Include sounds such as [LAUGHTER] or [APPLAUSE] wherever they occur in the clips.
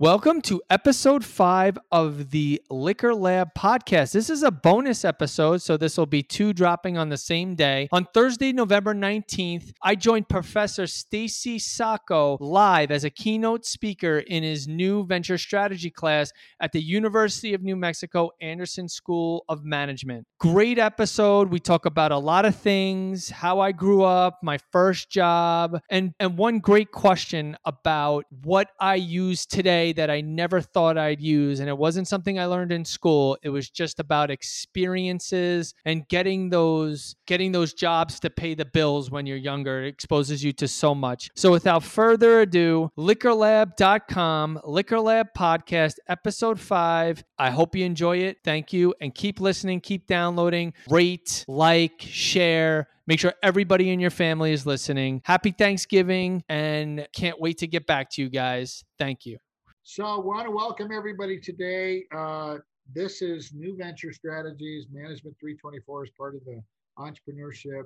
Welcome to episode five of the Liquor Lab podcast. This is a bonus episode, so this will be two dropping on the same day. On Thursday, November 19th, I joined Professor Stacy Sacco live as a keynote speaker in his new venture strategy class at the University of New Mexico Anderson School of Management. Great episode. We talk about a lot of things, how I grew up, my first job, and, and one great question about what I use today that I never thought I'd use. And it wasn't something I learned in school. It was just about experiences and getting those getting those jobs to pay the bills when you're younger. It exposes you to so much. So without further ado, liquorlab.com, Liquor Lab Podcast, episode five. I hope you enjoy it. Thank you. And keep listening, keep downloading, rate, like, share. Make sure everybody in your family is listening. Happy Thanksgiving and can't wait to get back to you guys. Thank you. So I want to welcome everybody today. Uh, this is New Venture Strategies Management 324 as part of the Entrepreneurship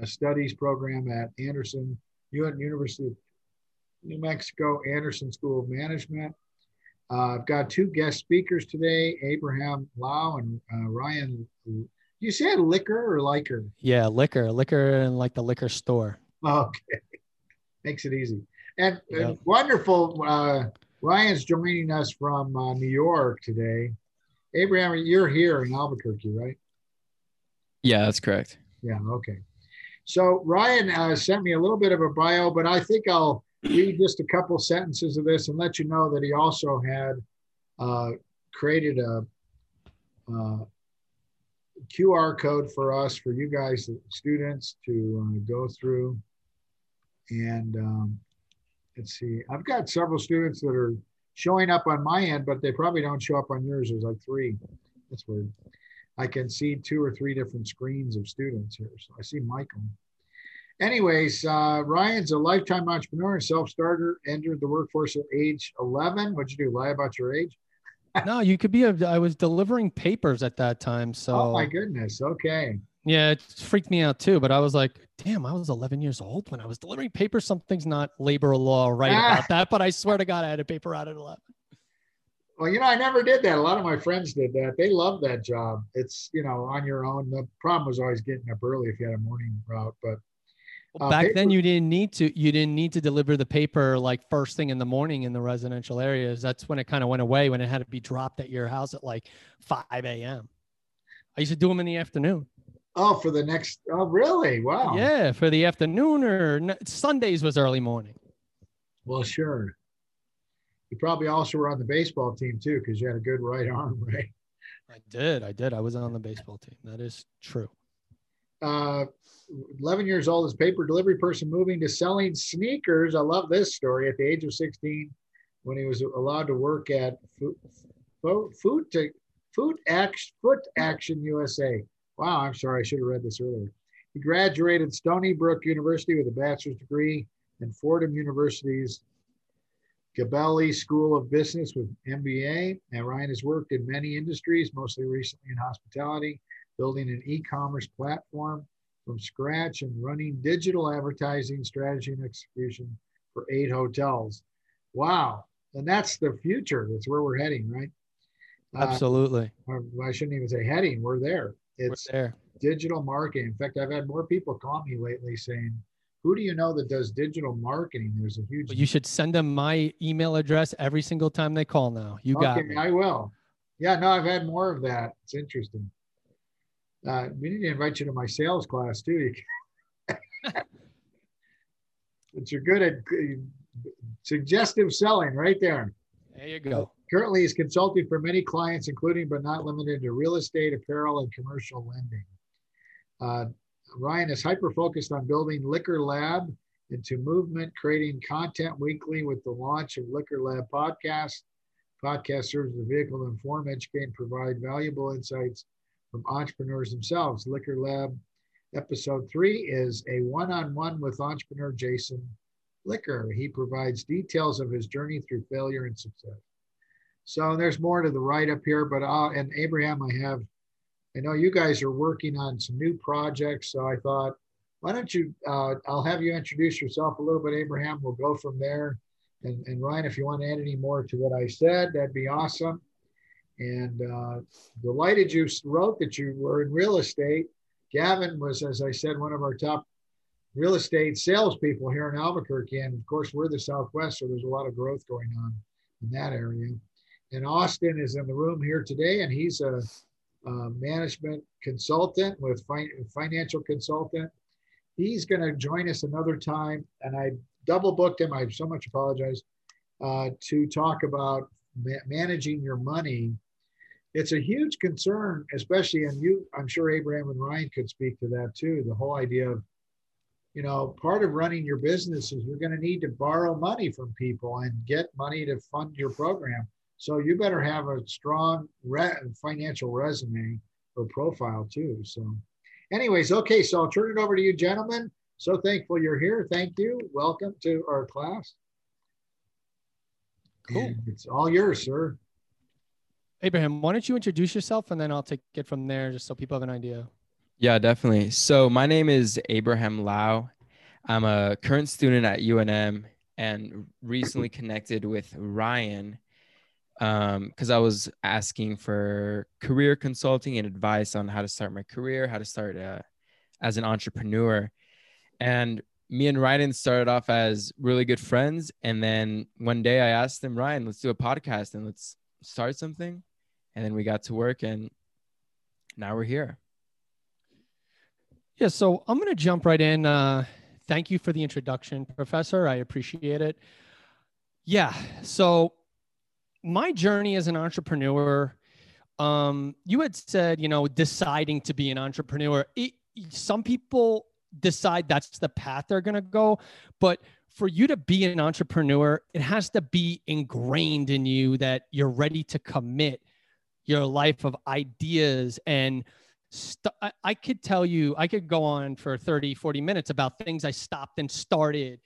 uh, Studies program at Anderson, UN University of New Mexico, Anderson School of Management. Uh, I've got two guest speakers today, Abraham Lau and uh, Ryan. You said liquor or liquor? Yeah, liquor, liquor, and like the liquor store. Okay, [LAUGHS] makes it easy. And, yep. and wonderful uh, Ryan's joining us from uh, New York today. Abraham, you're here in Albuquerque, right? Yeah, that's correct. Yeah, okay. So Ryan uh, sent me a little bit of a bio, but I think I'll read just a couple sentences of this and let you know that he also had uh, created a, uh, QR code for us, for you guys, students, to uh, go through. And um, let's see, I've got several students that are showing up on my end, but they probably don't show up on yours. There's like three. That's weird. I can see two or three different screens of students here. So I see Michael. Anyways, uh, Ryan's a lifetime entrepreneur and self-starter, entered the workforce at age 11. What'd you do? Lie about your age? no, you could be a, I was delivering papers at that time. So, oh my goodness. Okay. Yeah, it freaked me out too. But I was like, damn, I was 11 years old when I was delivering papers. Something's not labor law right ah. about that. But I swear to God, I had a paper out at 11. Well, you know, I never did that. A lot of my friends did that. They love that job. It's, you know, on your own. The problem was always getting up early if you had a morning route. But uh, back paper, then you didn't need to you didn't need to deliver the paper like first thing in the morning in the residential areas that's when it kind of went away when it had to be dropped at your house at like 5 a.m i used to do them in the afternoon Oh, for the next. Oh, really? Wow. Yeah, for the afternoon or Sundays was early morning. Well, sure. You probably also were on the baseball team too, because you had a good right arm, [LAUGHS] right? I did. I did. I was on the baseball team. That is true. Uh, 11 years old as paper delivery person moving to selling sneakers. I love this story. At the age of 16, when he was allowed to work at Food, food, to, food, action, foot Action USA Wow, I'm sorry, I should have read this earlier. He graduated Stony Brook University with a bachelor's degree and Fordham University's Gabelli School of Business with MBA. And Ryan has worked in many industries, mostly recently in hospitality, building an e-commerce platform from scratch and running digital advertising strategy and execution for eight hotels. Wow. And that's the future. That's where we're heading, right? Absolutely. Uh, I shouldn't even say heading. We're there. It's digital marketing. In fact, I've had more people call me lately saying, who do you know that does digital marketing? There's a huge. you should send them my email address every single time they call now. You got okay, me. I will. Yeah, no, I've had more of that. It's interesting. Uh, we need to invite you to my sales class too. [LAUGHS] but you're good at suggestive selling right there. There you go. Currently, is consulting for many clients, including but not limited to real estate, apparel, and commercial lending. Uh, Ryan is hyper focused on building Liquor Lab into movement, creating content weekly with the launch of Liquor Lab podcast. Podcast serves as a vehicle to inform, educate, and provide valuable insights from entrepreneurs themselves. Liquor Lab episode three is a one on one with entrepreneur Jason Licker. He provides details of his journey through failure and success. So there's more to the right up here, but uh, and Abraham, I have, I know you guys are working on some new projects. So I thought, why don't you, uh, I'll have you introduce yourself a little bit, Abraham. We'll go from there. And, and Ryan, if you want to add any more to what I said, that'd be awesome. And uh, delighted you wrote that you were in real estate. Gavin was, as I said, one of our top real estate salespeople here in Albuquerque. And of course, we're the Southwest, so there's a lot of growth going on in that area. And Austin is in the room here today, and he's a, a management consultant with fi- financial consultant. He's going to join us another time, and I double booked him. I so much apologize uh, to talk about ma- managing your money. It's a huge concern, especially, and you, I'm sure Abraham and Ryan could speak to that too. The whole idea of, you know, part of running your business is you're going to need to borrow money from people and get money to fund your program. So you better have a strong re- financial resume or profile too. So, anyways, okay. So I'll turn it over to you, gentlemen. So thankful you're here. Thank you. Welcome to our class. Cool. And it's all yours, sir. Abraham, why don't you introduce yourself and then I'll take it from there just so people have an idea. Yeah, definitely. So my name is Abraham Lau. I'm a current student at UNM and recently connected with Ryan because um, I was asking for career consulting and advice on how to start my career, how to start uh, as an entrepreneur. And me and Ryan started off as really good friends. And then one day I asked him, Ryan, let's do a podcast and let's start something. And then we got to work and now we're here. Yeah, so I'm going to jump right in. Uh, thank you for the introduction, Professor. I appreciate it. Yeah, so my journey as an entrepreneur, um, you had said, you know, deciding to be an entrepreneur. It, some people decide that's the path they're going to go. But for you to be an entrepreneur, it has to be ingrained in you that you're ready to commit your life of ideas and st- I, could tell you i could go on for 30 40 minutes about things i stopped and started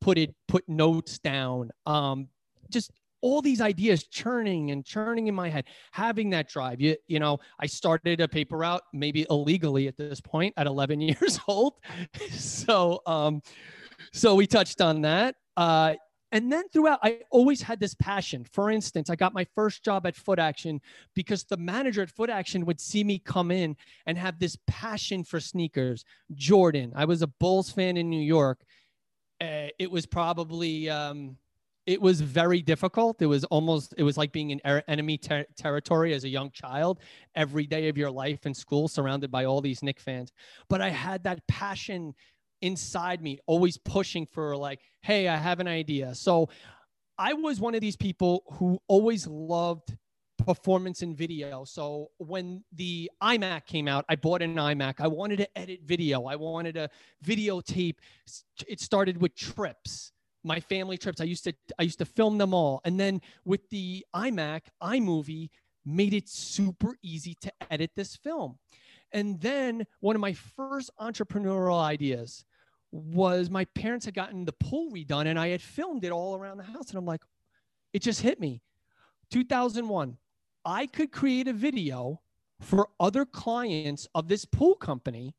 put it put notes down um, just all these ideas churning and churning in my head having that drive. You, you know i started a paper route maybe illegally at this point at 11 [LAUGHS] years old. So um so we touched on that. Uh and then throughout i always had this passion. For instance i got my first job at foot action because the manager at foot action would see me come in and have this passion for sneakers. Jordan i was a bulls fan in new york. Uh, it was probably um, it was very difficult. It was almost, it was like being in er, enemy ter- territory as a young child, every day of your life in school, surrounded by all these Knick fans. But I had that passion inside me, always pushing for, like, hey, I have an idea. So I was one of these people who always loved performance in video. So when the iMac came out, I bought an iMac. I wanted to edit video. I wanted to videotape. It started with trips my family trips. I used to I used to film them all. And then with the iMac, iMovie made it super easy to edit this film. And then one of my first entrepreneurial ideas was my parents had gotten the pool redone and I had filmed it all around the house. And I'm like, it just hit me. 2001, I could create a video for other clients of this pool company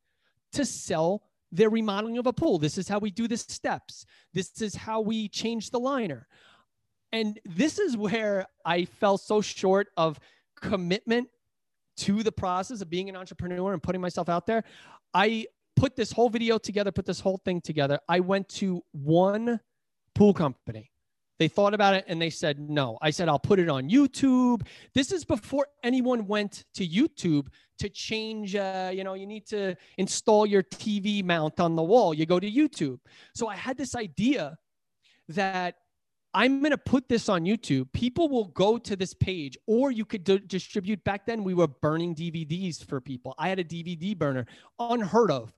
to sell their remodeling of a pool. This is how we do the steps. This is how we change the liner. And this is where I fell so short of commitment to the process of being an entrepreneur and putting myself out there. I put this whole video together, put this whole thing together. I went to one pool company they thought about it and they said no. I said, I'll put it on YouTube. This is before anyone went to YouTube to change. Uh, you know, you need to install your TV mount on the wall. You go to YouTube. So I had this idea that I'm going to put this on YouTube. People will go to this page, or you could d- distribute. Back then, we were burning DVDs for people. I had a DVD burner, unheard of.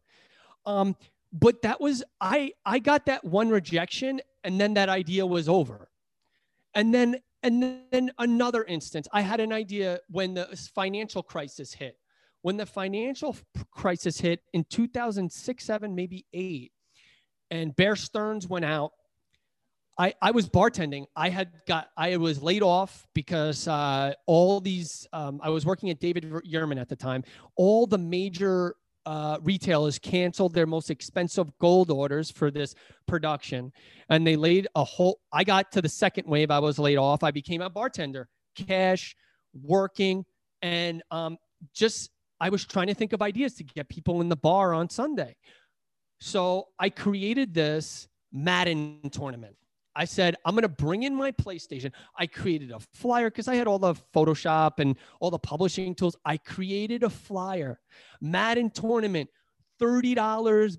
Um, but that was I. I got that one rejection, and then that idea was over. And then and then another instance, I had an idea when the financial crisis hit. When the financial crisis hit in 2006, 7, maybe 8, and Bear Stearns went out, I, I was bartending. I had got, I was laid off because uh, all these, um, I was working at David Yurman at the time. All the major uh, retailers canceled their most expensive gold orders for this production, and they laid a whole. I got to the second wave. I was laid off. I became a bartender, cash, working, and um, just I was trying to think of ideas to get people in the bar on Sunday. So I created this Madden tournament. I said, I'm going to bring in my PlayStation. I created a flyer because I had all the Photoshop and all the publishing tools. I created a flyer, Madden tournament, $30,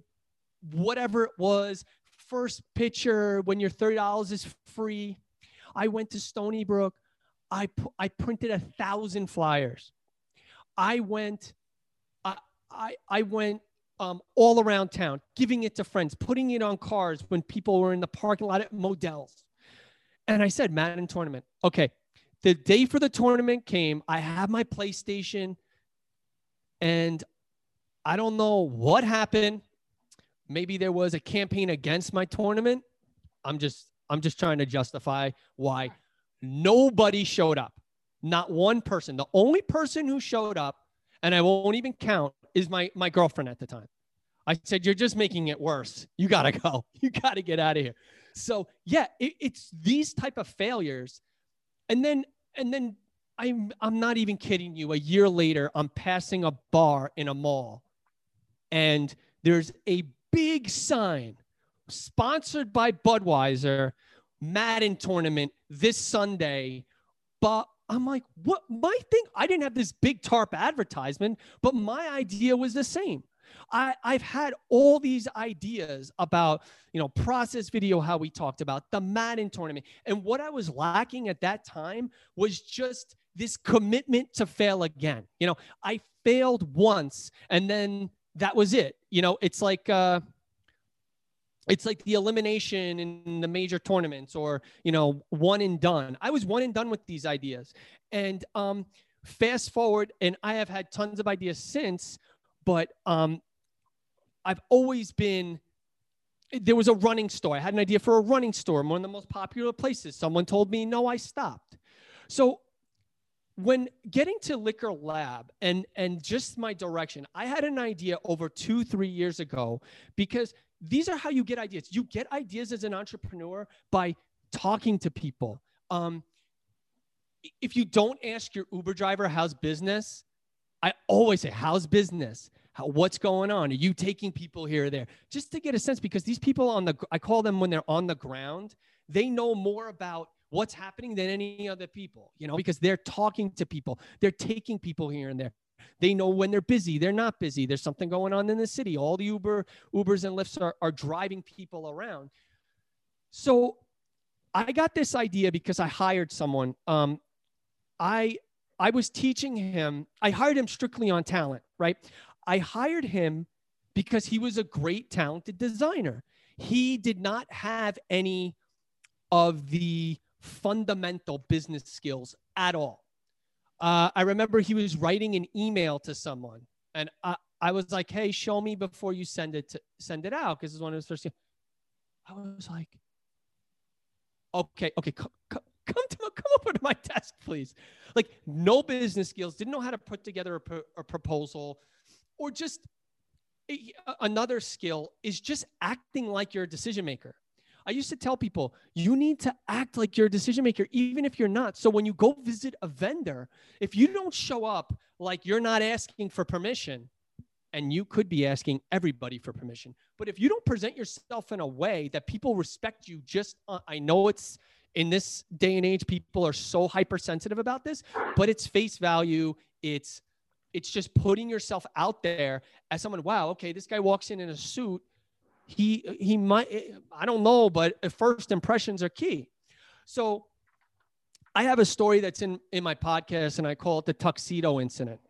whatever it was. First pitcher, when your $30 is free. I went to Stony Brook. I, I printed a thousand flyers. I went, I, I, I went um, all around town, giving it to friends, putting it on cars when people were in the parking lot at Modell's. And I said, Madden tournament. Okay. The day for the tournament came. I have my PlayStation, and I don't know what happened. Maybe there was a campaign against my tournament. I'm just I'm just trying to justify why nobody showed up. Not one person. The only person who showed up, and I won't even count, is my my girlfriend at the time. I said, "You're just making it worse. You gotta go. [LAUGHS] You gotta get out of here." So yeah, it, it's these type of failures, and then and then I'm I'm not even kidding you. A year later, I'm passing a bar in a mall, and there's a big sign sponsored by Budweiser Madden tournament this Sunday. But I'm like, what? My thing, I didn't have this big tarp advertisement, but my idea was the same. I, I've had all these ideas about, you know, process video, how we talked about the Madden tournament. And what I was lacking at that time was just this commitment to fail again. You know, I failed once and then that was it. You know, it's like, uh, it's like the elimination in the major tournaments or you know one and done. I was one and done with these ideas. And um fast forward and i have had tons of ideas since but um i've always been there was a running store. I had an idea for a running store one of the most popular places. Someone told me no i stopped. So when getting to liquor lab and and just my direction i had an idea over two three years ago because these are how you get ideas. You get ideas as an entrepreneur by talking to people. Um, if you don't ask your Uber driver how's business, I always say, how's business? How, what's going on? Are you taking people here or there? Just to get a sense, because these people on the, I call them when they're on the ground, they know more about what's happening than any other people, you know, because they're talking to people, they're taking people here and there. They know when they're busy, they're not busy. There's something going on in the city. All the Uber, Ubers and Lyfts are, are driving people around. So I got this idea because I hired someone. Um, I I was teaching him. I hired him strictly on talent, right? I hired him because he was a great talented designer. He did not have any of the fundamental business skills at all uh, I remember he was writing an email to someone, and I, I was like, "Hey, show me before you send it to send it out," because it's one of his first. I was like, "Okay, okay, come, come, come to come over to my desk, please." Like, no business skills, didn't know how to put together a, a proposal, or just another skill is just acting like you're a decision maker. I used to tell people, you need to act like you're a decision maker, even if you're not. So when you go visit a vendor, if you don't show up like you're not asking for permission, and you could be asking everybody for permission, but if you don't present yourself in a way that people respect you, just uh, I know it's in this day and age, people are so hypersensitive about this, but it's face value. It's it's just putting yourself out there as someone. Wow, okay, this guy walks in in a suit he he might i don't know but first impressions are key. So i have a story that's in in my podcast and i call it the tuxedo incident.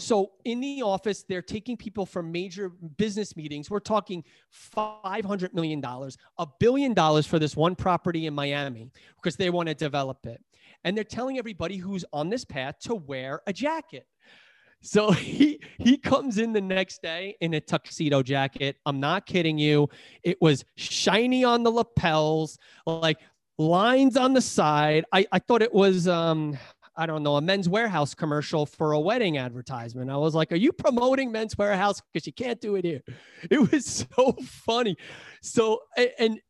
So in the office they're taking people for major business meetings. We're talking 500 million dollars a billion dollars for this one property in miami because they want to develop it. And they're telling everybody who's on this path to wear a jacket so [LAUGHS] he he comes in the next day in a tuxedo jacket. I'm not kidding you. It was shiny on the lapels, like lines on the side. I, I thought it was um I don't know, a Men's Wearhouse commercial for a wedding advertisement. I was like, Are you promoting Men's Wearhouse? Because you can't do it here. [LAUGHS] It was [LAUGHS] so funny. So, and,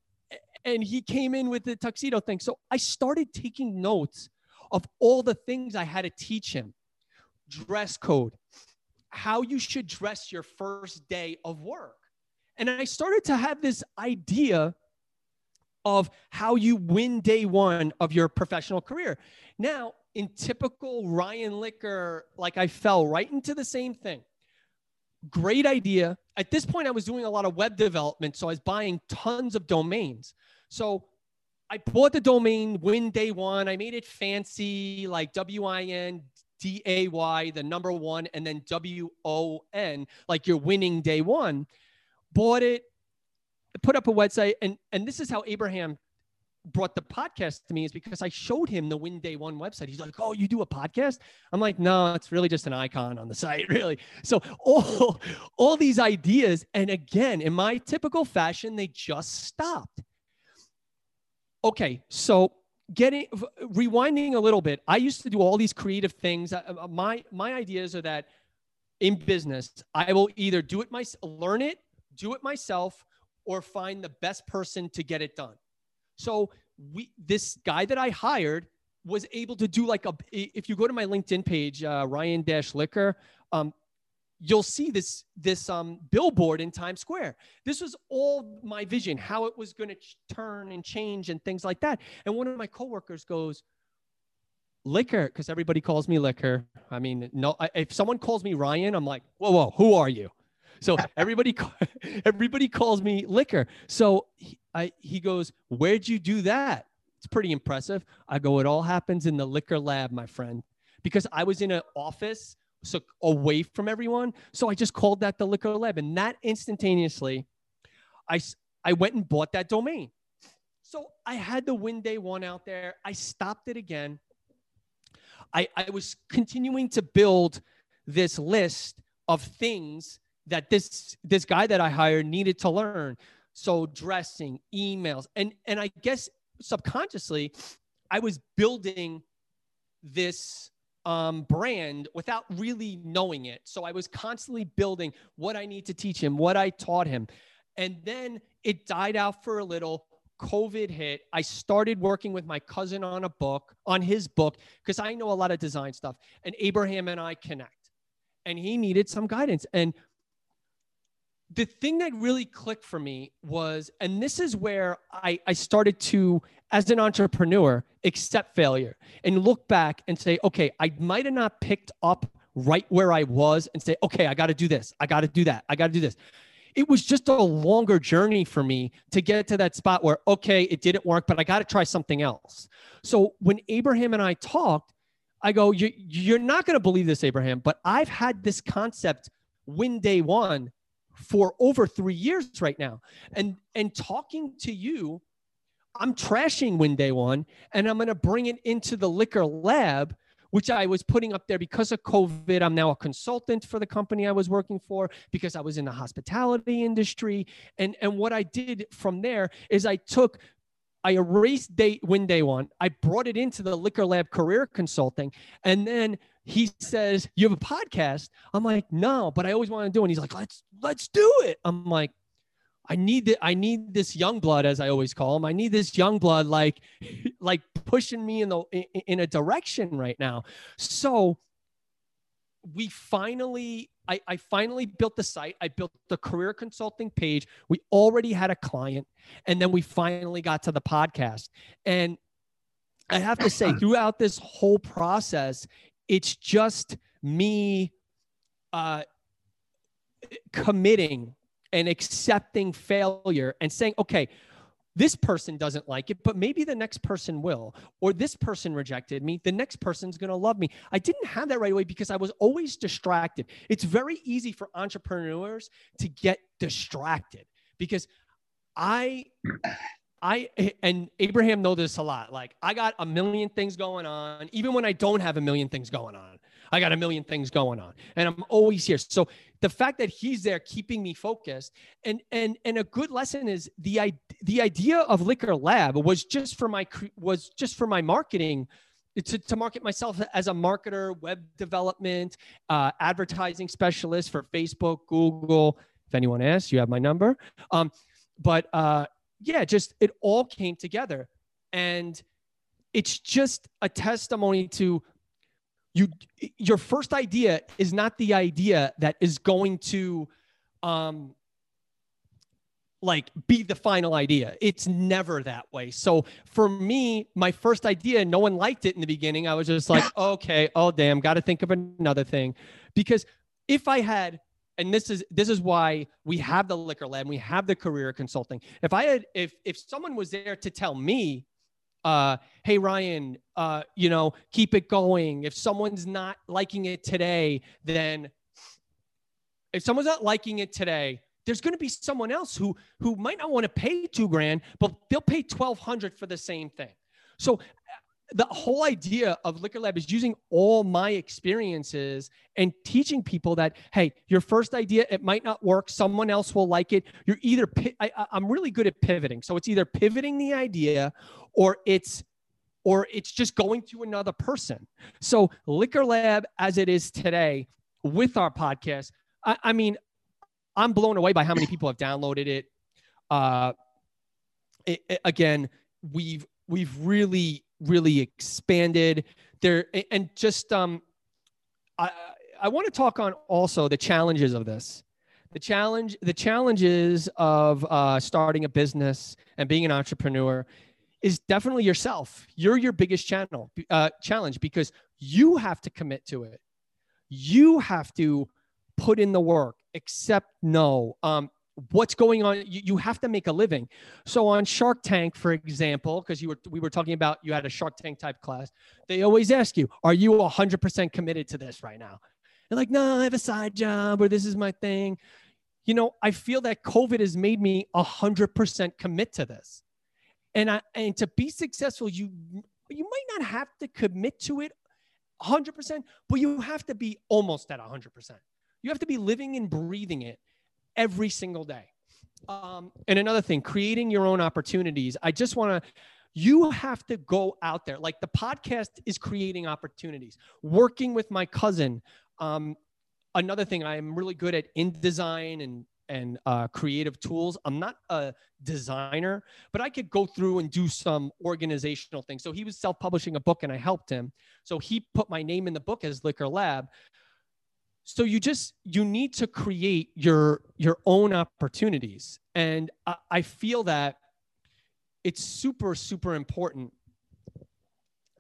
and he came in with the tuxedo thing. So I started taking notes of all the things I had to teach him dress code, how you should dress your first day of work. And I started to have this idea of how you win day one of your professional career. Now, in typical Ryan Licker, like I fell right into the same thing. Great idea. At this point, I was doing a lot of web development, so I was buying tons of domains. So I bought the domain win day one. I made it fancy, like W I N D A Y, the number one, and then W O N, like you're winning day one. Bought it, put up a website, and and this is how Abraham brought the podcast to me is because I showed him the Win Day One website. He's like, "Oh, you do a podcast?" I'm like, "No, it's really just an icon on the site, [LAUGHS] really." So all all these ideas, and again, in my typical fashion, they just stopped. Okay, so getting rewinding a little bit, I used to do all these creative things. Uh, my my ideas are that in business, I will either do it myself, learn it, do it myself, or find the best person to get it done. So we this guy that I hired was able to do like a if you go to my LinkedIn page, uh, Ryan Dash Licker, um, you'll see this this um, billboard in Times Square. This was all my vision, how it was going to ch- turn and change and things like that. And one of my coworkers goes, "Liquor," because everybody calls me Liquor. I mean, no, I, if someone calls me Ryan, I'm like, "Whoa, whoa, who are you?" So [LAUGHS] everybody, [LAUGHS] everybody calls me Liquor. So he, I, he goes, "Where'd you do that?" It's pretty impressive. I go, "It all happens in the liquor lab, my friend." Because I was in an office so away from everyone. So I just called that the liquor Lab, and that instantaneously, I I went and bought that domain. So I had the win day one out there. I stopped it again. I, I was continuing to build this list of things that this this guy that I hired needed to learn. So dressing, emails, and and I guess subconsciously, I was building this um, brand without really knowing it. So I was constantly building what I need to teach him, what I taught him. And then it died out for a little. COVID hit. I started working with my cousin on a book, on his book, because I know a lot of design stuff. And Abraham and I connect. And he needed some guidance. And the thing that really clicked for me was, and this is where I, I started to, as an entrepreneur, accept failure and look back and say, okay, I might have not picked up right where I was and say, okay, I got to do this. I got to do that. I got to do this. It was just a longer journey for me to get to that spot where, okay, it didn't work, but I got to try something else. So when Abraham and I talked, I go, you're not going to believe this, Abraham, but I've had this concept win day one for over three years right now. And and talking to you, I'm trashing Win Day One, and I'm going to bring it into the liquor lab, which I was putting up there because of COVID. I'm now a consultant for the company I was working for because I was in the hospitality industry. And and what I did from there is I took I erased day win day one. I brought it into the liquor Lab career consulting. And then he says, You have a podcast. I'm like, no, but I always want to do it. And he's like, let's let's do it. I'm like, I need that. I need this young blood, as I always call him. I need this young blood, like, [LAUGHS] like pushing me in the in, in a direction right now. So we finally I, I, finally built the site. I built the career consulting page. We already had a client. And then we finally got to the podcast. And I have to say, [CLEARS THROAT] throughout this whole process, it's just me uh, committing and accepting failure and saying, okay, this person doesn't like it, but maybe the next person will. Or this person rejected me, the next person's to love me. I didn't have that right away because I was always distracted. It's very easy for entrepreneurs to get distracted because I I and Abraham know this a lot. Like I got a million things going on, even when I don't have a million things going on. I got a million things going on, and I'm always here. So the fact that he's there, keeping me focused, and and and a good lesson is the the idea of Liquor Lab was just for my was just for my marketing to, to market myself as a marketer, web development, uh, advertising specialist for Facebook, Google. If anyone asks, you have my number. Um, but uh, yeah, just it all came together, and it's just a testimony to you. Your first idea is not the idea that is going to um, like be the final idea. It's never that way. So for me, my first idea, no one liked it in the beginning. I was just like, [COUGHS] okay, oh damn, got to think of another thing. Because if I had, and this is this is why we have the liquor lab, we have the career consulting. If I had, if if someone was there to tell me, uh, hey Ryan, uh, you know, keep it going. If someone's not liking it today, then if someone's not liking it today, there's going to be someone else who who might not want to pay two grand, but they'll pay twelve hundred for the same thing. So the whole idea of Liquor Lab is using all my experiences and teaching people that hey, your first idea it might not work. Someone else will like it. You're either I, I'm really good at pivoting, so it's either pivoting the idea or it's or it's just going to another person. So Liquor Lab as it is today with our podcast, I, I mean, I'm blown away by how many people have downloaded it. Uh, it, it again, we've we've really really expanded there, and just um, I I want to talk on also the challenges of this. The challenge the challenges of uh, starting a business and being an entrepreneur is definitely yourself. You're your biggest channel uh, challenge because you have to commit to it. You have to put in the work accept no. Um, what's going on? You, you have to make a living. So on Shark Tank, for example, because you were we were talking about you had a Shark Tank type class, they always ask you, "Are you 100% committed to this right now?" You're like, "No, I have a side job, or this is my thing." You know, I feel that COVID has made me 100% commit to this, and I and to be successful, you you might not have to commit to it 100%, but you have to be almost at 100%. You have to be living and breathing it every single day. Um, and another thing, creating your own opportunities. I just want to, you have to go out there. Like the podcast is creating opportunities. Working with my cousin. Um, another thing, I am really good at InDesign and and uh, creative tools. I'm not a designer, but I could go through and do some organizational things. So he was self-publishing a book, and I helped him. So he put my name in the book as Liquor Lab so you just you need to create your your own opportunities. And I, I, feel that it's super super important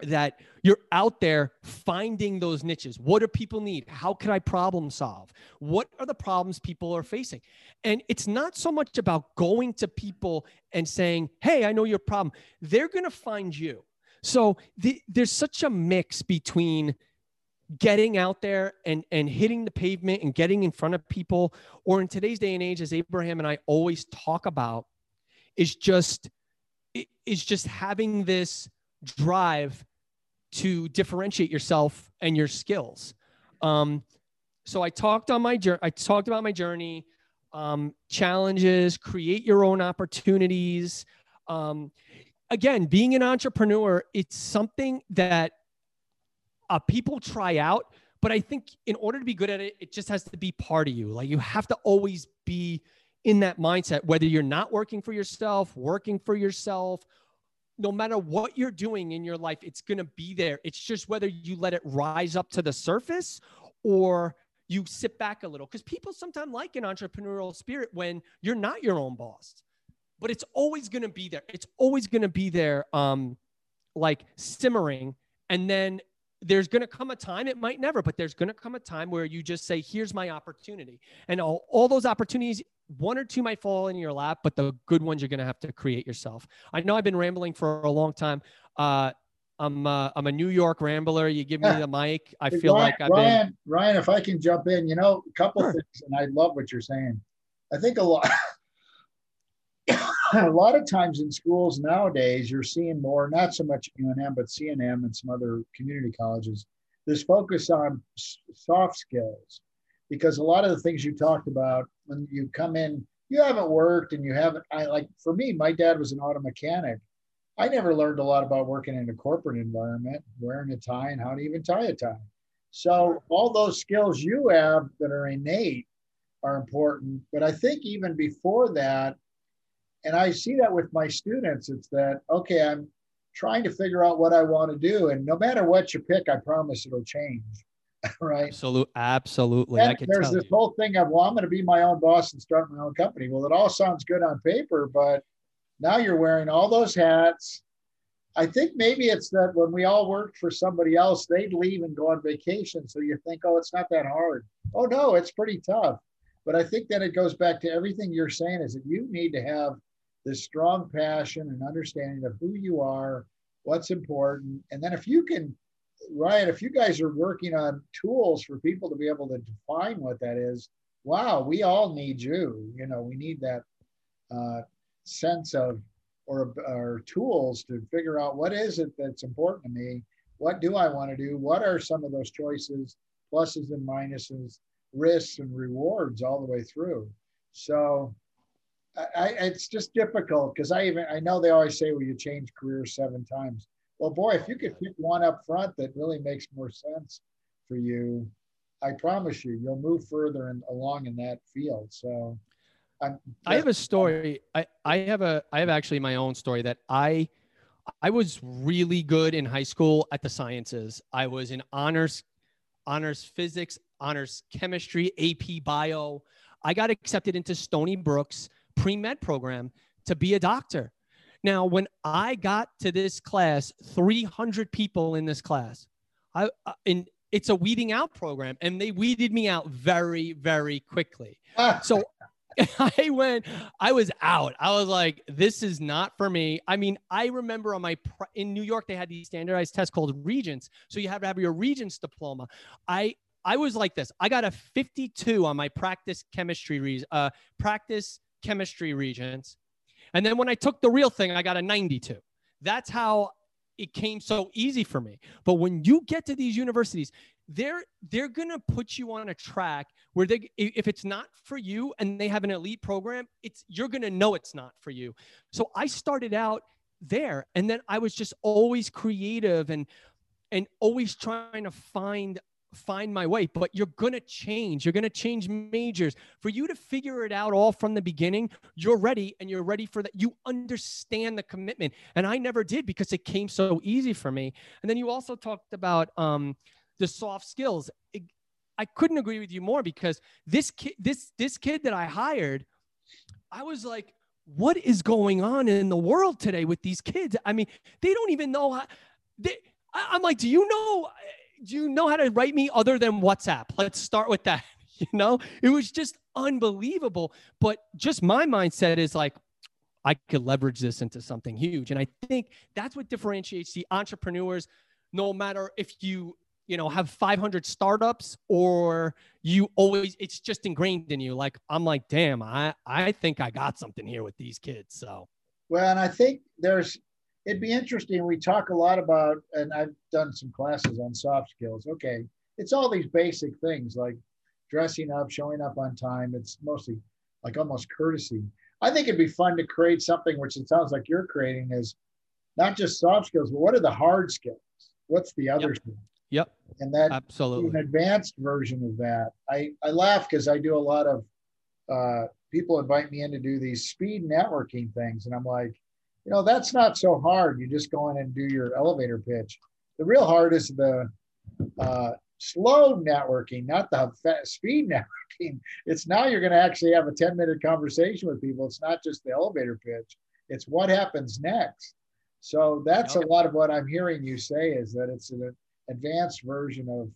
that you're out there finding those niches. What do people need? How can i problem solve? What are the problems people are facing? And it's not so much about going to people and saying hey i know your problem. They're going to find you. So the, there's such a mix between getting out there and and hitting the pavement and getting in front of people or in today's day and age as abraham and i always talk about is just is just having this drive to differentiate yourself and your skills. Um, so i talked on my journey i talked about my journey um, challenges create your own opportunities. Um, again being an entrepreneur it's something that uh, people try out, but I think in order to be good at it, it just has to be part of you. Like you have to always be in that mindset, whether you're not working for yourself, working for yourself, no matter what you're doing in your life, it's going to be there. It's just whether you let it rise up to the surface or you sit back a little. Because people sometimes like an entrepreneurial spirit when you're not your own boss, but it's always going to be there. It's always going to be there, um, like simmering. And then there's going to come a time, it might never, but there's going to come a time where you just say, here's my opportunity. And all, all those opportunities, one or two might fall in your lap, but the good ones you're going to have to create yourself. I know I've been rambling for a long time. Uh, I'm uh, I'm a New York rambler. You give me the mic, I feel Ryan, like I've Ryan, been. Ryan, if I can jump in, you know, a couple Sure. things, and I love what you're saying. I think a lot, [LAUGHS] [LAUGHS] a lot of times in schools nowadays, you're seeing more, not so much UNM, but CNM and some other community colleges, this focus on soft skills. Because a lot of the things you talked about when you come in, you haven't worked and you haven't, I like, for me, my dad was an auto mechanic. I never learned a lot about working in a corporate environment, wearing a tie, and how to even tie a tie. So all those skills you have that are innate are important. But I think even before that, and I see that with my students, it's that okay, I'm trying to figure out what I want to do, and no matter what you pick, I promise it'll change. [LAUGHS] right? Absolutely, absolutely. And there's this you. whole thing of well, I'm going to be my own boss and start my own company. Well, it all sounds good on paper, but now you're wearing all those hats. I think maybe it's that when we all worked for somebody else, they'd leave and go on vacation. So you think, oh, it's not that hard. Oh no, it's pretty tough. But I think that it goes back to everything you're saying is that you need to have this strong passion and understanding of who you are, what's important. And then if you can, Ryan, if you guys are working on tools for people to be able to define what that is, wow, we all need you. You know, we need that uh, sense of or, or tools to figure out what is it that's important to me what do i want to do what are some of those choices pluses and minuses risks and rewards all the way through so I, it's just difficult because I even I know they always say well you change careers seven times. Well, boy, if you could pick one up front that really makes more sense for you, I promise you, you'll move further and along in that field. So I'm, I have a story. I, I have a I have actually my own story that I I was really good in high school at the sciences. I was in honors honors physics, honors chemistry, AP bio. I got accepted into Stony Brook's pre-med program to be a doctor. Now, when I got to this class, 300 people in this class. I uh, in it's a weeding out program and they weeded me out very very quickly. so [LAUGHS] I went, I was out. I was like, this is not for me. I mean, I remember on my, in New York, they had these standardized tests called Regents. So you have to have your Regents diploma. I, I was like this. I got a 52 on my practice chemistry, uh, practice chemistry Regents. And then when I took the real thing, I got a 92. That's how it came so easy for me. But when you get to these universities, they're they're gonna put you on a track where they if it's not for you and they have an elite program, it's you're gonna know it's not for you. So I started out there and then I was just always creative and and always trying to find find my way but you're going to change you're going to change majors for you to figure it out all from the beginning you're ready and you're ready for that you understand the commitment and i never did because it came so easy for me and then you also talked about um the soft skills. It, I couldn't agree with you more because this kid, this this kid that I hired, I was like, what is going on in the world today with these kids? I mean, they don't even know how. They, I'm like, do you know? Do you know how to write me other than WhatsApp? Let's start with that. [LAUGHS] You know, it was just unbelievable. But just my mindset is like, I could leverage this into something huge. And I think that's what differentiates the entrepreneurs, no matter if you you know have 500 startups or you always it's just ingrained in you like i'm like damn i i think i got something here with these kids so well and i think there's it'd be interesting we talk a lot about and i've done some classes on soft skills okay it's all these basic things like dressing up showing up on time it's mostly like almost courtesy i think it'd be fun to create something which it sounds like you're creating is not just soft skills but what are the hard skills what's the other yep. Yep. And that absolutely an advanced version of that. I, I laugh because I do a lot of uh, people invite me in to do these speed networking things. And I'm like, you know, that's not so hard. You just go in and do your elevator pitch. The real hard is the uh, slow networking, not the fast speed [LAUGHS] networking. It's now you're going to actually have a 10 minute conversation with people. It's not just the elevator pitch, it's what happens next. So that's a lot of what I'm hearing you say is that it's an advanced version of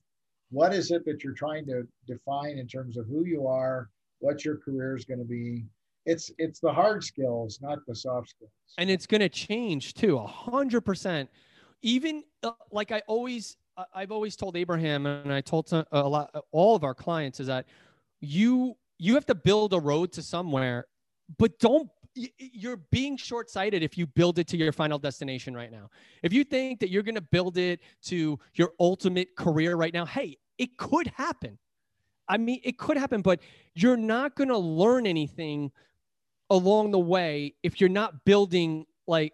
what is it that you're trying to define in terms of who you are, what your career is going to be. It's it's the hard skills, not the soft skills. And it's going to change too, a hundred percent. Even uh, like I always, I've always told Abraham, and I told a lot, all of our clients, is that you you have to build a road to somewhere, but don't you're being short-sighted if you build it to your final destination right now. If you think that you're going to build it to your ultimate career right now, hey, it could happen. I mean, it could happen, but you're not going to learn anything along the way if you're not building like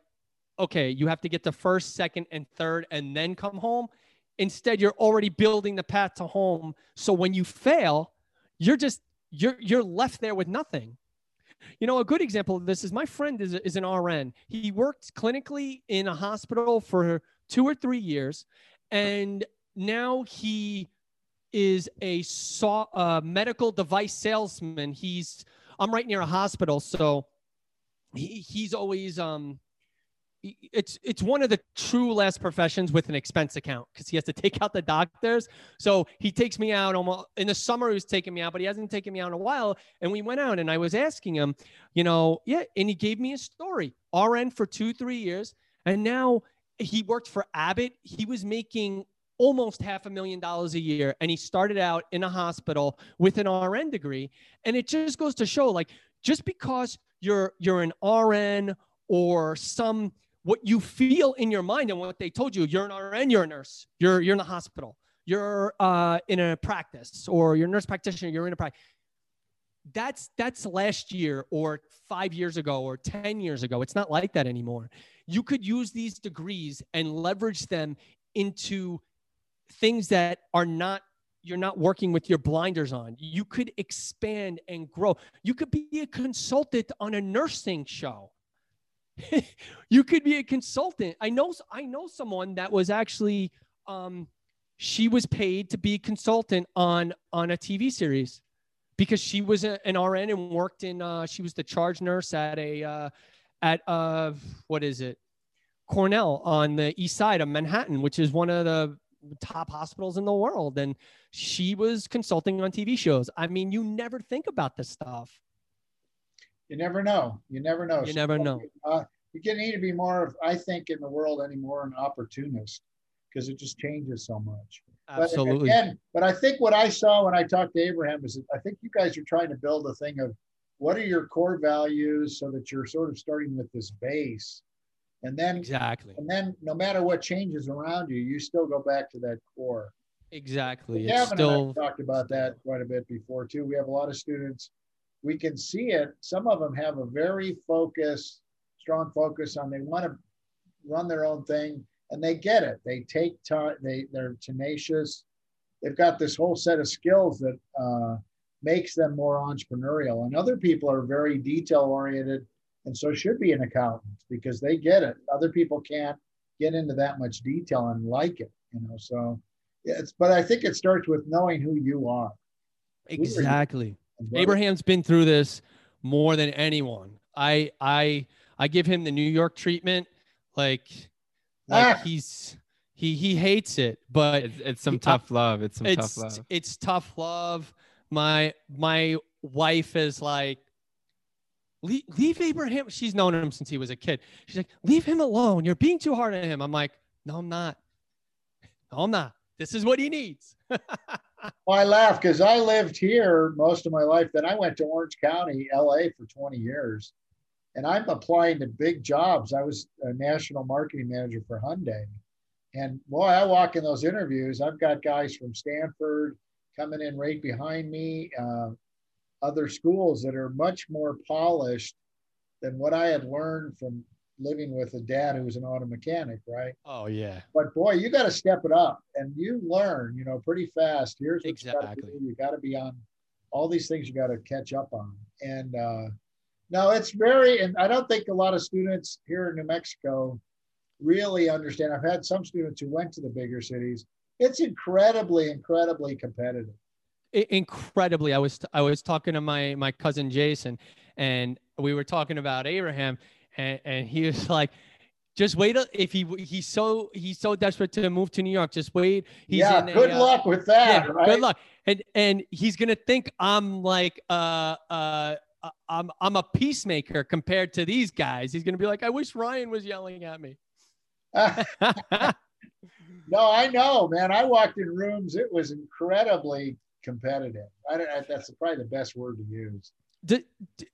okay, you have to get to first, second, and third, and then come home. Instead, you're already building the path to home. So when you fail, you're just you're you're left there with nothing. You know, a good example of this is my friend is, is an RN. He worked clinically in a hospital for two or three years, and now he is a saw, uh, medical device salesman. He's I'm right near a hospital, so he, he's always um it's it's one of the true last professions with an expense account because he has to take out the doctors. So he takes me out almost in the summer. He was taking me out, but he hasn't taken me out in a while. And we went out, and I was asking him, you know, yeah, and he gave me a story. RN for two three years, and now he worked for Abbott. He was making almost half a million dollars a year, and he started out in a hospital with an RN degree. And it just goes to show, like, just because you're you're an RN or some what you feel in your mind and what they told you. You're an RN, you're a nurse, you're you're in the hospital, you're uh, in a practice, or you're a nurse practitioner, you're in a practice. That's that's last year or five years ago or 10 years ago. It's not like that anymore. You could use these degrees and leverage them into things that are not you're not working with your blinders on. You could expand and grow. You could be a consultant on a nursing show. [LAUGHS] you could be a consultant. I know I know someone that was actually um, she was paid to be a consultant on on a TV series because she was a, an RN and worked in uh, she was the charge nurse at a uh, at uh, what is it Cornell on the east side of Manhattan, which is one of the top hospitals in the world and she was consulting on TV shows. I mean, you never think about this stuff. You never know. You never know. You so, never know. Uh, you can need to be more of, I think, in the world anymore, an opportunist because it just changes so much. Absolutely. But, again, but I think what I saw when I talked to Abraham is that I think you guys are trying to build a thing of what are your core values so that you're sort of starting with this base. And then exactly. And then no matter what changes around you, you still go back to that core. Exactly. Gavin it's still talked about that quite a bit before too. We have a lot of students. We can see it. Some of them have a very focused strong focus on they want to run their own thing and they get it. They take time, they, they're tenacious. They've got this whole set of skills that uh, makes them more entrepreneurial. And other people are very detail oriented and so should be an accountant because they get it. Other people can't get into that much detail and like it, you know. So it's but I think it starts with knowing who you are. Exactly. Abraham's been through this more than anyone. I I I give him the New York treatment. Like, like ah. he's he he hates it, but it's, it's some he, tough love. It's some it's, tough love. It's tough love. My my wife is like, leave, leave Abraham. She's known him since he was a kid. She's like, leave him alone. You're being too hard on him. I'm like, no, I'm not. No, I'm not. This is what he needs. [LAUGHS] well, I laugh because I lived here most of my life. Then I went to Orange County, LA for 20 years and I'm applying to big jobs. I was a national marketing manager for Hyundai. And boy, I walk in those interviews, I've got guys from Stanford coming in right behind me, uh, other schools that are much more polished than what I had learned from living with a dad who was an auto mechanic, right? Oh yeah. But boy, you got to step it up, and you learn, you know, pretty fast. Here's what exactly. you got to be on. All these things you got to catch up on, and uh, no, it's very, and I don't think a lot of students here in New Mexico really understand. I've had some students who went to the bigger cities. It's incredibly, incredibly competitive. Incredibly. I was I was talking to my my cousin Jason, and we were talking about Abraham, and, and he was [LAUGHS] like, just wait if he he's so he's so desperate to move to New York. Just wait. He's yeah. good a, uh, luck with that. Yeah, right? Good luck. And and he's gonna think I'm like uh uh I'm I'm a peacemaker compared to these guys. He's gonna be like, I wish Ryan was yelling at me. [LAUGHS] no, I know, man. I walked in rooms; it was incredibly competitive. I, I, that's probably the best word to use. Do,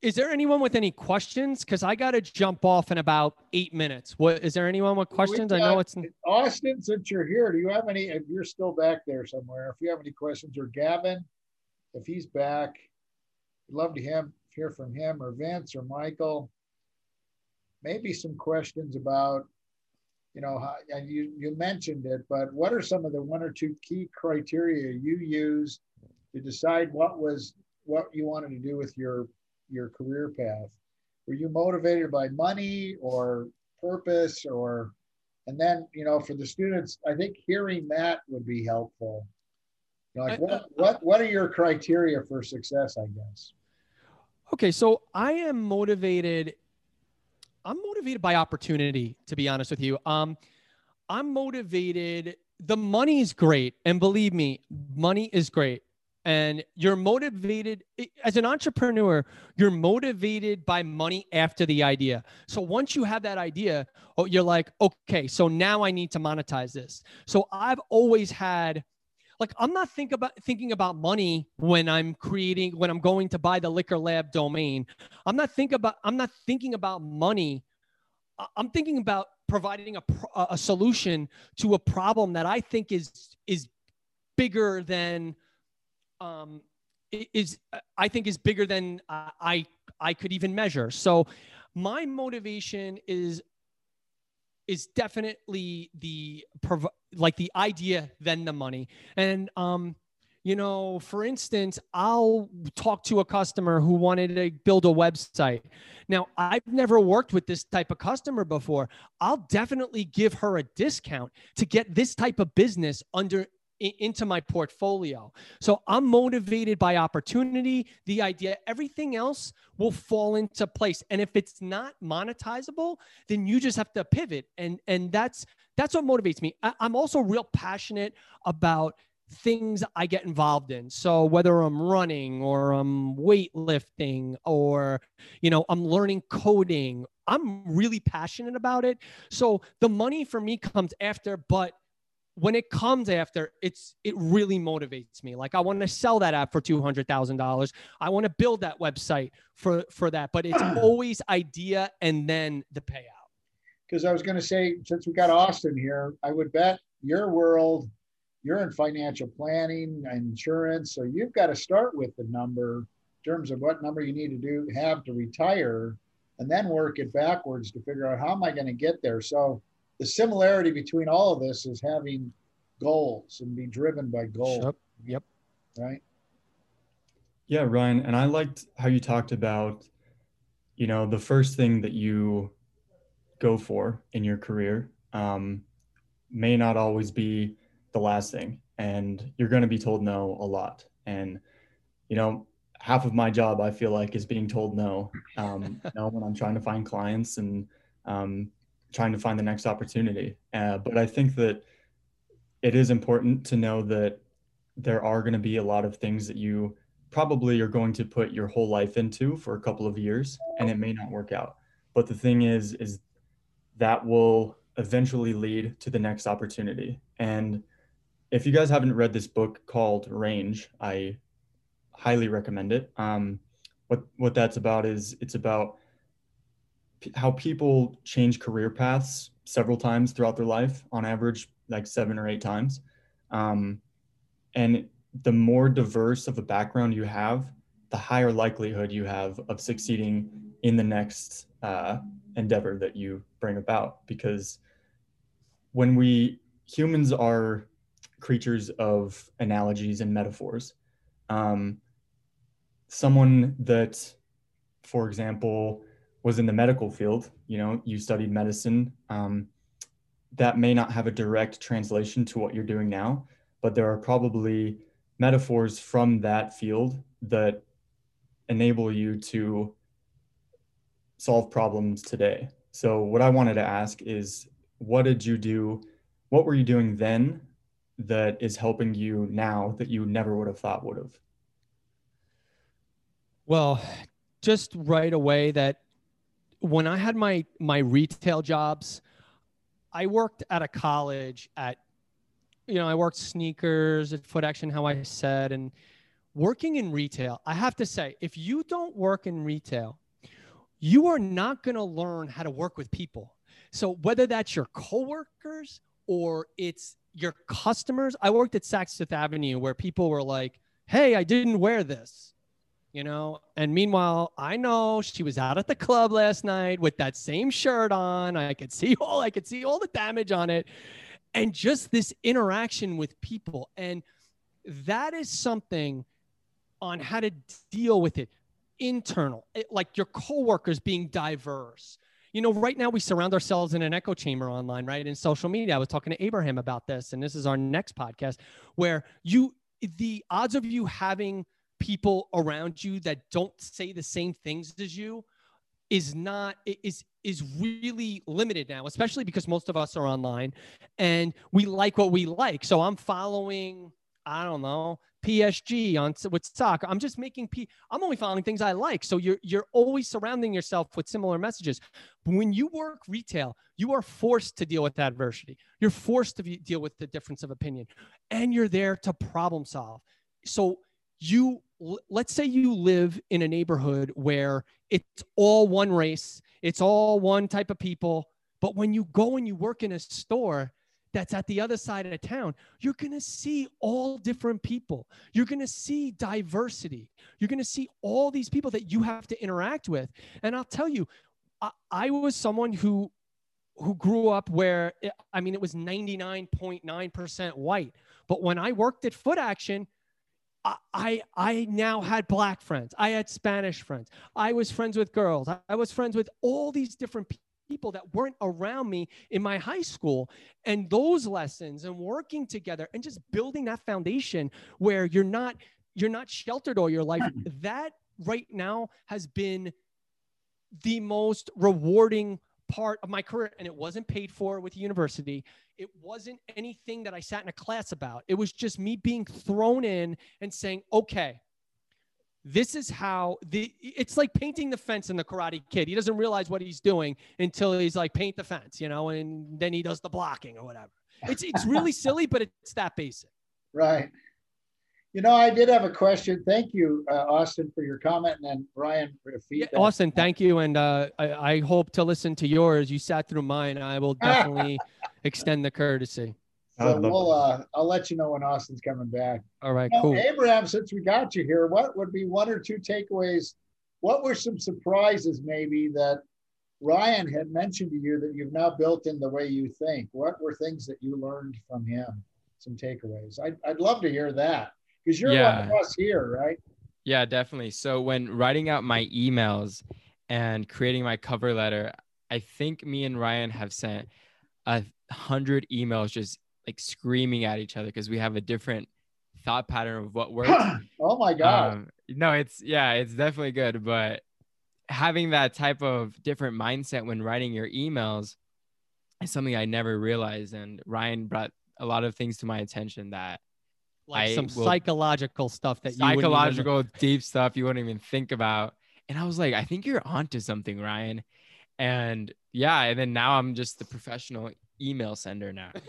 is there anyone with any questions? Because I got to jump off in about eight minutes. What is there anyone with questions? Got, I know it's Austin. Since you're here, do you have any? If you're still back there somewhere, if you have any questions, or Gavin, if he's back, love to him hear from him or Vince or Michael. Maybe some questions about you know, how, and you you mentioned it, but what are some of the one or two key criteria you use to decide what was what you wanted to do with your your career path? Were you motivated by money or purpose or and then you know for the students i think hearing that would be helpful. Like what what what are your criteria for success i guess? Okay so i am motivated i'm motivated by opportunity to be honest with you. Um i'm motivated the money is great and believe me money is great and you're motivated as an entrepreneur you're motivated by money after the idea. So once you have that idea oh, you're like okay so now i need to monetize this. So i've always had like i'm not think about thinking about money when i'm creating when i'm going to buy the liquor lab domain. I'm not think about i'm not thinking about money. I'm thinking about providing a, a solution to a problem that i think is is bigger than um, is I think is bigger than I I could even measure. So my motivation is is definitely the like the idea than the money. And um, you know, for instance, I'll talk to a customer who wanted to build a website. Now, I've never worked with this type of customer before. I'll definitely give her a discount to get this type of business under into my portfolio. So I'm motivated by opportunity, the idea, everything else will fall into place. And if it's not monetizable, then you just have to pivot. And and that's that's what motivates me. I, I'm also real passionate about things I get involved in. So whether I'm running or I'm weightlifting or you know, I'm learning coding, I'm really passionate about it. So the money for me comes after, but when it comes after it's it really motivates me. Like i want to sell that app for $200000 i want to build that website for for that but it's [CLEARS THROAT] always idea and then the payout. Because i was going to say since we got austin here i would bet your world you're in financial planning and insurance so you've got to start with the number in terms of what number you need to do have to retire and then work it backwards to figure out how am i going to get there. So the similarity between all of this is having goals and be driven by goals. Yep. yep. Right. Yeah, Ryan. And I liked how you talked about, you know, the first thing that you go for in your career um, may not always be the last thing. And you're going to be told no a lot. And, you know, half of my job, I feel like, is being told no. Um, [LAUGHS] you know, when I'm trying to find clients and, um, trying to find the next opportunity. Uh, but I think that it is important to know that there are going to be a lot of things that you probably are going to put your whole life into for a couple of years and it may not work out. But the thing is, is that will eventually lead to the next opportunity. And if you guys haven't read this book called Range, I highly recommend it. Um, what what that's about is it's about how people change career paths several times throughout their life, on average, like seven or eight times. Um, and the more diverse of a background you have, the higher likelihood you have of succeeding in the next uh, endeavor that you bring about. Because when we humans are creatures of analogies and metaphors, um, someone that, for example, was in the medical field, you know, you studied medicine, um, that may not have a direct translation to what you're doing now, but there are probably metaphors from that field that enable you to solve problems today. So, what I wanted to ask is what did you do? What were you doing then that is helping you now that you never would have thought would have? Well, just right away that when I had my my retail jobs, I worked at a college at you know, I worked sneakers at Foot Action, how I said, and working in retail, I have to say, if you don't work in retail, you are not going to learn how to work with people. So whether that's your coworkers or it's your customers, I worked at Saks Fifth Avenue where people were like, "Hey, I didn't wear this." You know? And meanwhile i know she was out at the club last night with that same shirt on. I could see [LAUGHS] all i could see all the damage on it. And just this interaction with people. And that is something on how to deal with it internal it, like your coworkers being diverse. You know right now we surround ourselves in an echo chamber online right? In social media. I was talking to abraham about this and this is our next podcast where you the odds of you having people around you that don't say the same things as you is not is is really limited now especially because most of us are online and we like what we like. So i'm following i don't know psg on with soccer. I'm just making p i'm only following things i like. So you're you're always surrounding yourself with similar messages. But when you work retail you are forced to deal with adversity. You're forced to be, deal with the difference of opinion. And you're there to problem solve. So you let's say you live in a neighborhood where it's all one race, it's all one type of people, but when you go and you work in a store that's at the other side of the town, you're going to see all different people. You're going to see diversity. You're going to see all these people that you have to interact with. And I'll tell you, I, I was someone who who grew up where I mean it was 99.9% white. But when I worked at Foot Action, I I now had black friends. I had Spanish friends. I was friends with girls. I was friends with all these different people that weren't around me in my high school. And those lessons and working together and just building that foundation where you're not you're not sheltered all your life. [CLEARS THROAT] That right now has been the most rewarding part of my career and it wasn't paid for with the university. It wasn't anything that i sat in a class about. It was just me being thrown in and saying okay this is how the it's like painting the fence in the karate kid. He doesn't realize what he's doing until he's like paint the fence you know and then he does the blocking or whatever. It's it's really [LAUGHS] silly but it's that basic. Right you know, I did have a question. Thank you, uh, Austin, for your comment, and then Ryan for the feedback. Yeah, Austin, thank you, and uh, I, I, hope to listen to yours. You sat through mine. I will [LAUGHS] definitely extend the courtesy. So we'll, uh, I'll let you know when Austin's coming back. All right, cool. Abraham, since we got you here, what would be one or two takeaways? What were some surprises maybe that Ryan had mentioned to you that you've now built in the way you think? What were things that you learned from him? Some takeaways. I'd, I'd love to hear that because you're yeah. one of us here, right? Yeah, definitely. So when writing out my emails and creating my cover letter, I think me and Ryan have sent a hundred emails just like screaming at each other because we have a different thought pattern of what works. [CLEARS THROAT] oh my god! Um, no, it's yeah, it's definitely good, but having that type of different mindset when writing your emails is something I never realized, and Ryan brought a lot of things to my attention that like I some psychological stuff that psychological even... deep stuff you wouldn't even think about. And I was like, I think you're onto something, Ryan. And yeah, and then now I'm just the professional email sender now. [LAUGHS]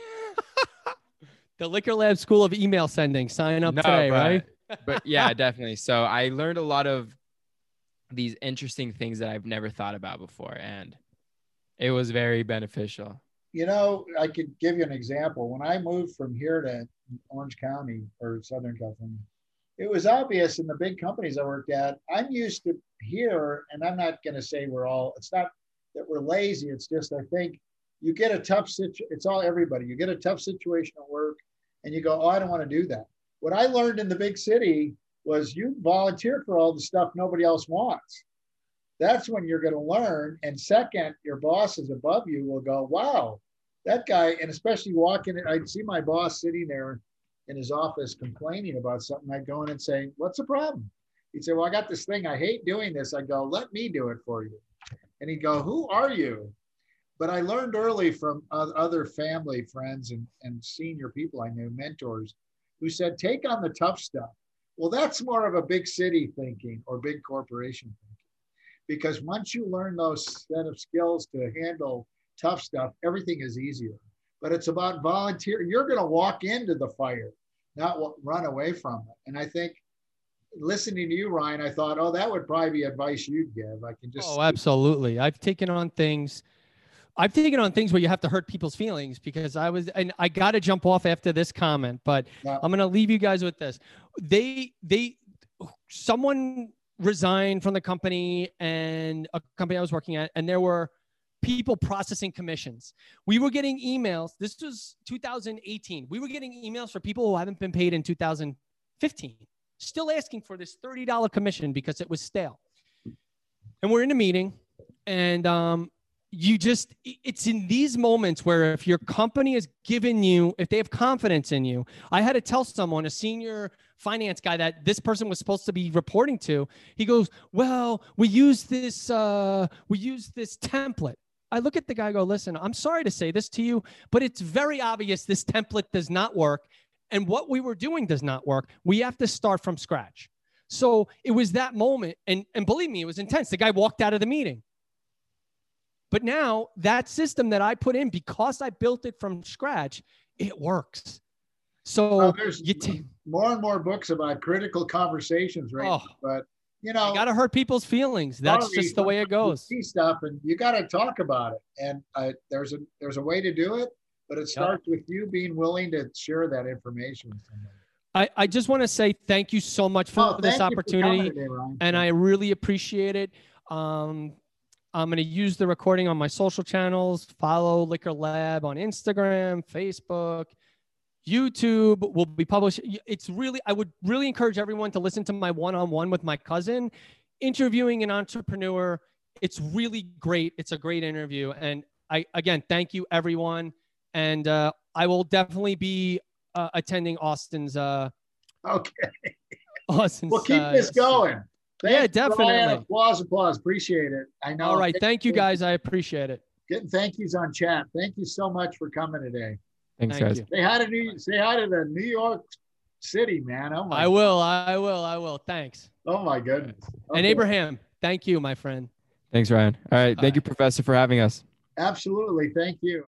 [LAUGHS] the Liquor Lab School of Email Sending. Sign up no, today, but, right? [LAUGHS] but yeah, definitely. So I learned a lot of these interesting things that I've never thought about before, and it was very beneficial. You know, I could give you an example. When I moved from here to Orange County or Southern California, it was obvious in the big companies I worked at. I'm used to here, and I'm not going to say we're all. It's not that we're lazy. It's just I think you get a tough situation. It's all everybody. You get a tough situation at work, and you go, "Oh, I don't want to do that." What I learned in the big city was you volunteer for all the stuff nobody else wants. That's when you're going to learn. And second, your bosses above you will go, "Wow, that guy, and especially walking, I'd see my boss sitting there in his office complaining about something. I'd go in and say, What's the problem? He'd say, Well, I got this thing. I hate doing this. I go, Let me do it for you. And he'd go, Who are you? But I learned early from other family friends and, and senior people I knew, mentors, who said, Take on the tough stuff. Well, that's more of a big city thinking or big corporation thinking. Because once you learn those set of skills to handle tough stuff, everything is easier. But it's about volunteer. You're going to walk into the fire, not run away from it. And I think listening to you, Ryan, I thought, oh, that would probably be advice you'd give. I can just. Oh, absolutely. I've taken on things. I've taken on things where you have to hurt people's feelings because I was, and I got to jump off after this comment, but yeah. I'm going to leave you guys with this. They, they, someone resigned from the company and a company I was working at, and there were people processing commissions. We were getting emails. This was 2018. We were getting emails for people who haven't been paid in 2015, still asking for this $30 commission because it was stale. And we're in a meeting, and um, you just, it's in these moments where if your company has given you, if they have confidence in you, I had to tell someone, a senior finance guy that this person was supposed to be reporting to, he goes, Well, we use this, uh, we use this template. I look at the guy, go, listen, I'm sorry to say this to you, but it's very obvious this template does not work. And what we were doing does not work. We have to start from scratch. So it was that moment. And, and believe me, it was intense. The guy walked out of the meeting. But now that system that I put in, because I built it from scratch, it works. So Well, there's you t- more and more books about critical conversations right Oh. now, but you know, you got to hurt people's feelings. That's just the way it goes. See stuff, and you got to talk about it. And uh, there's a there's a way to do it, but it starts with you being willing to share that information with somebody. I, I just want to say thank you so much for Oh, this you for opportunity. today, and I really appreciate it. Um, I'm going to use the recording on my social channels. Follow Liquor Lab on Instagram, Facebook, YouTube. Will be published. It's really, I would really encourage everyone to listen to my one-on-one with my cousin, interviewing an entrepreneur. It's really great. It's a great interview, and I again thank you everyone. And uh, I will definitely be uh, attending Austin's. Uh, okay, [LAUGHS] Austin's. well, keep uh, this going. Yeah, Thanks, Ryan. definitely. Applause, applause. Appreciate it. I know. All right. Thank you guys. I appreciate it. Getting thank yous on chat. Thank you so much for coming today. Thanks, Thank guys. you. Say hi to New. Say hi to the New York City, man. Oh my. I will. I will. I will. Thanks. Oh my goodness. And Abraham, thank you, my friend. Thanks, Ryan. All right. Thank All you, Professor, for having us. Absolutely. Thank you.